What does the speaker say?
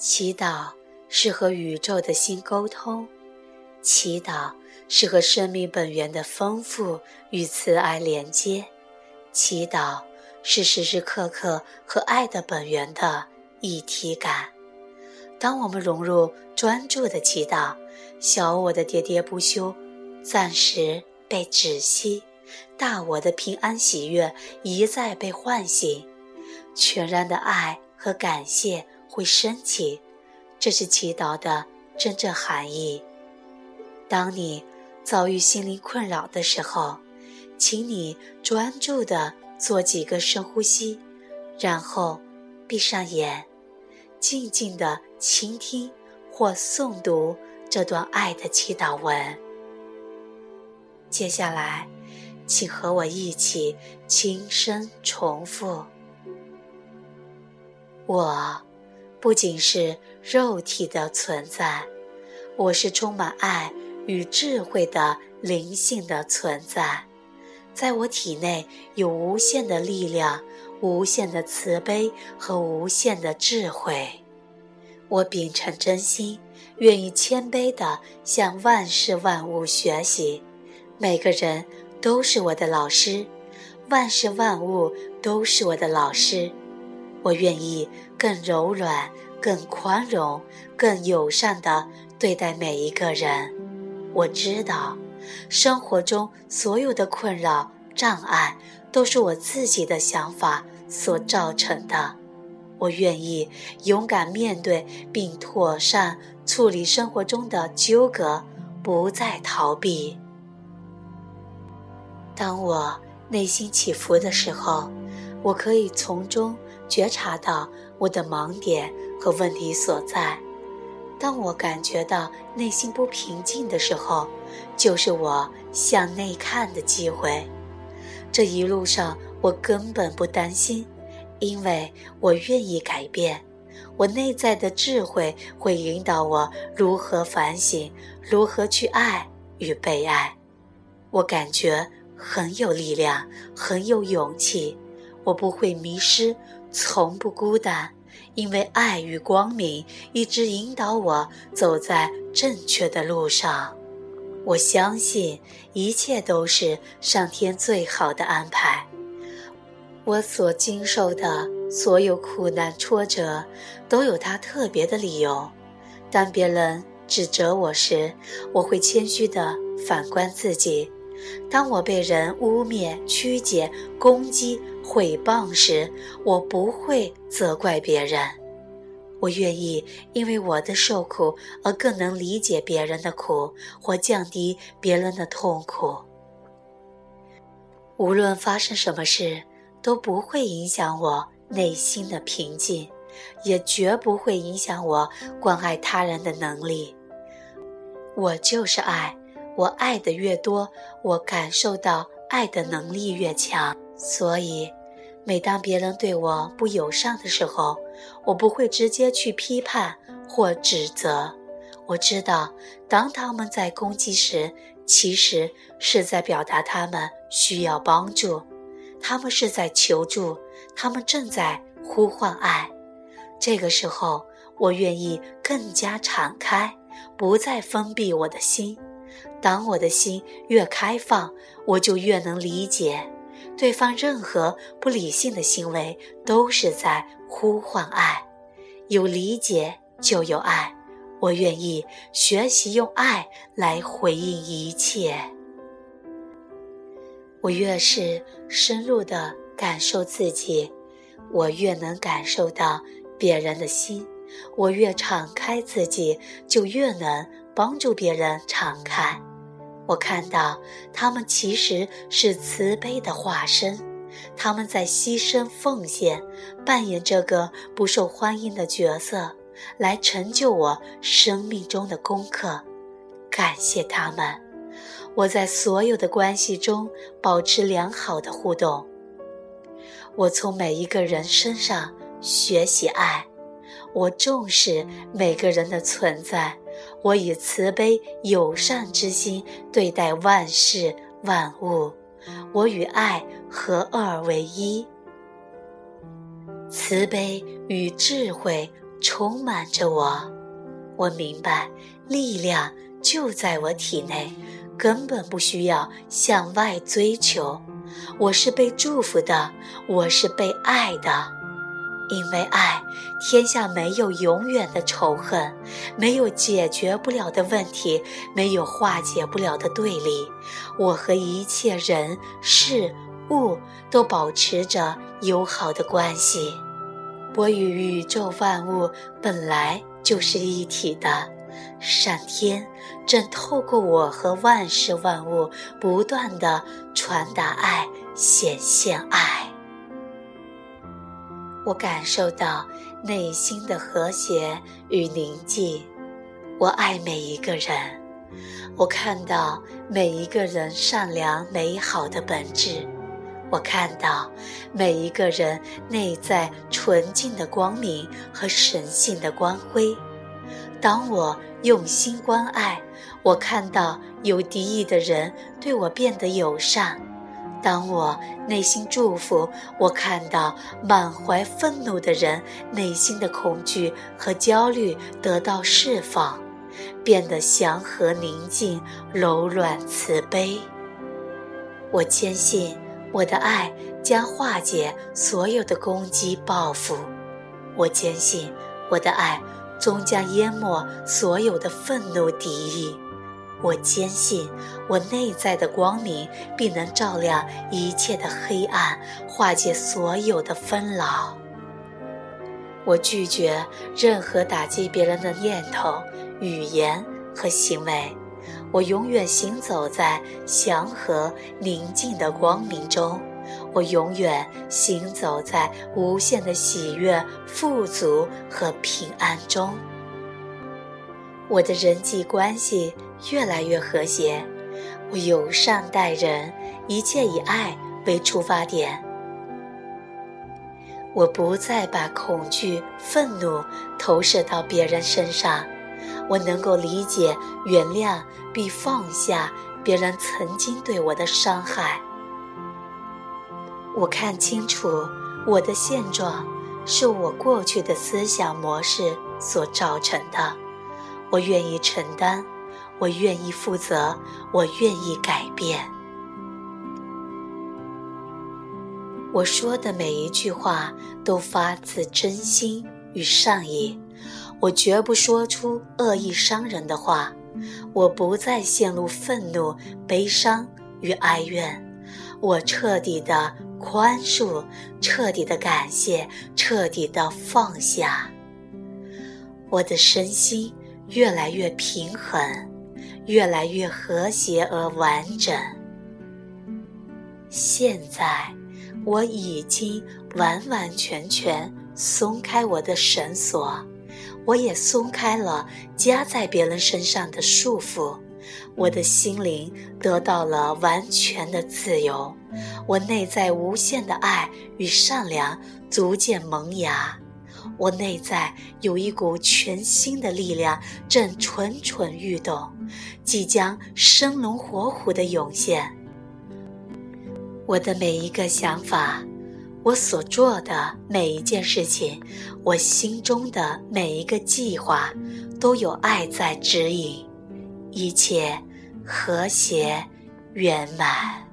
祈祷是和宇宙的心沟通，祈祷是和生命本源的丰富与慈爱连接，祈祷是时时刻刻和爱的本源的一体感。当我们融入专注的祈祷，小我的喋喋不休暂时被止息，大我的平安喜悦一再被唤醒，全然的爱和感谢会升起。这是祈祷的真正含义。当你遭遇心灵困扰的时候，请你专注地做几个深呼吸，然后闭上眼。静静地倾听或诵读这段爱的祈祷文。接下来，请和我一起轻声重复：“我不仅是肉体的存在，我是充满爱与智慧的灵性的存在。在我体内有无限的力量。”无限的慈悲和无限的智慧，我秉承真心，愿意谦卑地向万事万物学习。每个人都是我的老师，万事万物都是我的老师。我愿意更柔软、更宽容、更友善地对待每一个人。我知道，生活中所有的困扰、障碍。都是我自己的想法所造成的。我愿意勇敢面对，并妥善处理生活中的纠葛，不再逃避。当我内心起伏的时候，我可以从中觉察到我的盲点和问题所在。当我感觉到内心不平静的时候，就是我向内看的机会。这一路上，我根本不担心，因为我愿意改变。我内在的智慧会引导我如何反省，如何去爱与被爱。我感觉很有力量，很有勇气。我不会迷失，从不孤单，因为爱与光明一直引导我走在正确的路上。我相信一切都是上天最好的安排。我所经受的所有苦难挫折，都有它特别的理由。当别人指责我时，我会谦虚地反观自己；当我被人污蔑、曲解、攻击、毁谤时，我不会责怪别人。我愿意因为我的受苦而更能理解别人的苦，或降低别人的痛苦。无论发生什么事，都不会影响我内心的平静，也绝不会影响我关爱他人的能力。我就是爱，我爱的越多，我感受到爱的能力越强。所以。每当别人对我不友善的时候，我不会直接去批判或指责。我知道，当他们在攻击时，其实是在表达他们需要帮助，他们是在求助，他们正在呼唤爱。这个时候，我愿意更加敞开，不再封闭我的心。当我的心越开放，我就越能理解。对方任何不理性的行为都是在呼唤爱，有理解就有爱。我愿意学习用爱来回应一切。我越是深入的感受自己，我越能感受到别人的心。我越敞开自己，就越能帮助别人敞开。我看到他们其实是慈悲的化身，他们在牺牲奉献，扮演这个不受欢迎的角色，来成就我生命中的功课。感谢他们，我在所有的关系中保持良好的互动。我从每一个人身上学习爱，我重视每个人的存在。我以慈悲友善之心对待万事万物，我与爱合二为一。慈悲与智慧充满着我。我明白，力量就在我体内，根本不需要向外追求。我是被祝福的，我是被爱的。因为爱，天下没有永远的仇恨，没有解决不了的问题，没有化解不了的对立。我和一切人事物都保持着友好的关系。我与宇宙万物本来就是一体的，上天正透过我和万事万物不断的传达爱，显现爱。我感受到内心的和谐与宁静。我爱每一个人，我看到每一个人善良美好的本质，我看到每一个人内在纯净的光明和神性的光辉。当我用心关爱，我看到有敌意的人对我变得友善。当我内心祝福，我看到满怀愤怒的人内心的恐惧和焦虑得到释放，变得祥和宁静、柔软慈悲。我坚信我的爱将化解所有的攻击报复，我坚信我的爱终将淹没所有的愤怒敌意。我坚信，我内在的光明必能照亮一切的黑暗，化解所有的纷扰。我拒绝任何打击别人的念头、语言和行为。我永远行走在祥和宁静的光明中。我永远行走在无限的喜悦、富足和平安中。我的人际关系。越来越和谐，我友善待人，一切以爱为出发点。我不再把恐惧、愤怒投射到别人身上，我能够理解、原谅并放下别人曾经对我的伤害。我看清楚，我的现状是我过去的思想模式所造成的，我愿意承担。我愿意负责，我愿意改变。我说的每一句话都发自真心与善意，我绝不说出恶意伤人的话。我不再陷入愤怒、悲伤与哀怨，我彻底的宽恕，彻底的感谢，彻底的放下。我的身心越来越平衡。越来越和谐而完整。现在，我已经完完全全松开我的绳索，我也松开了加在别人身上的束缚，我的心灵得到了完全的自由，我内在无限的爱与善良逐渐萌芽。我内在有一股全新的力量正蠢蠢欲动，即将生龙活虎的涌现。我的每一个想法，我所做的每一件事情，我心中的每一个计划，都有爱在指引，一切和谐圆满。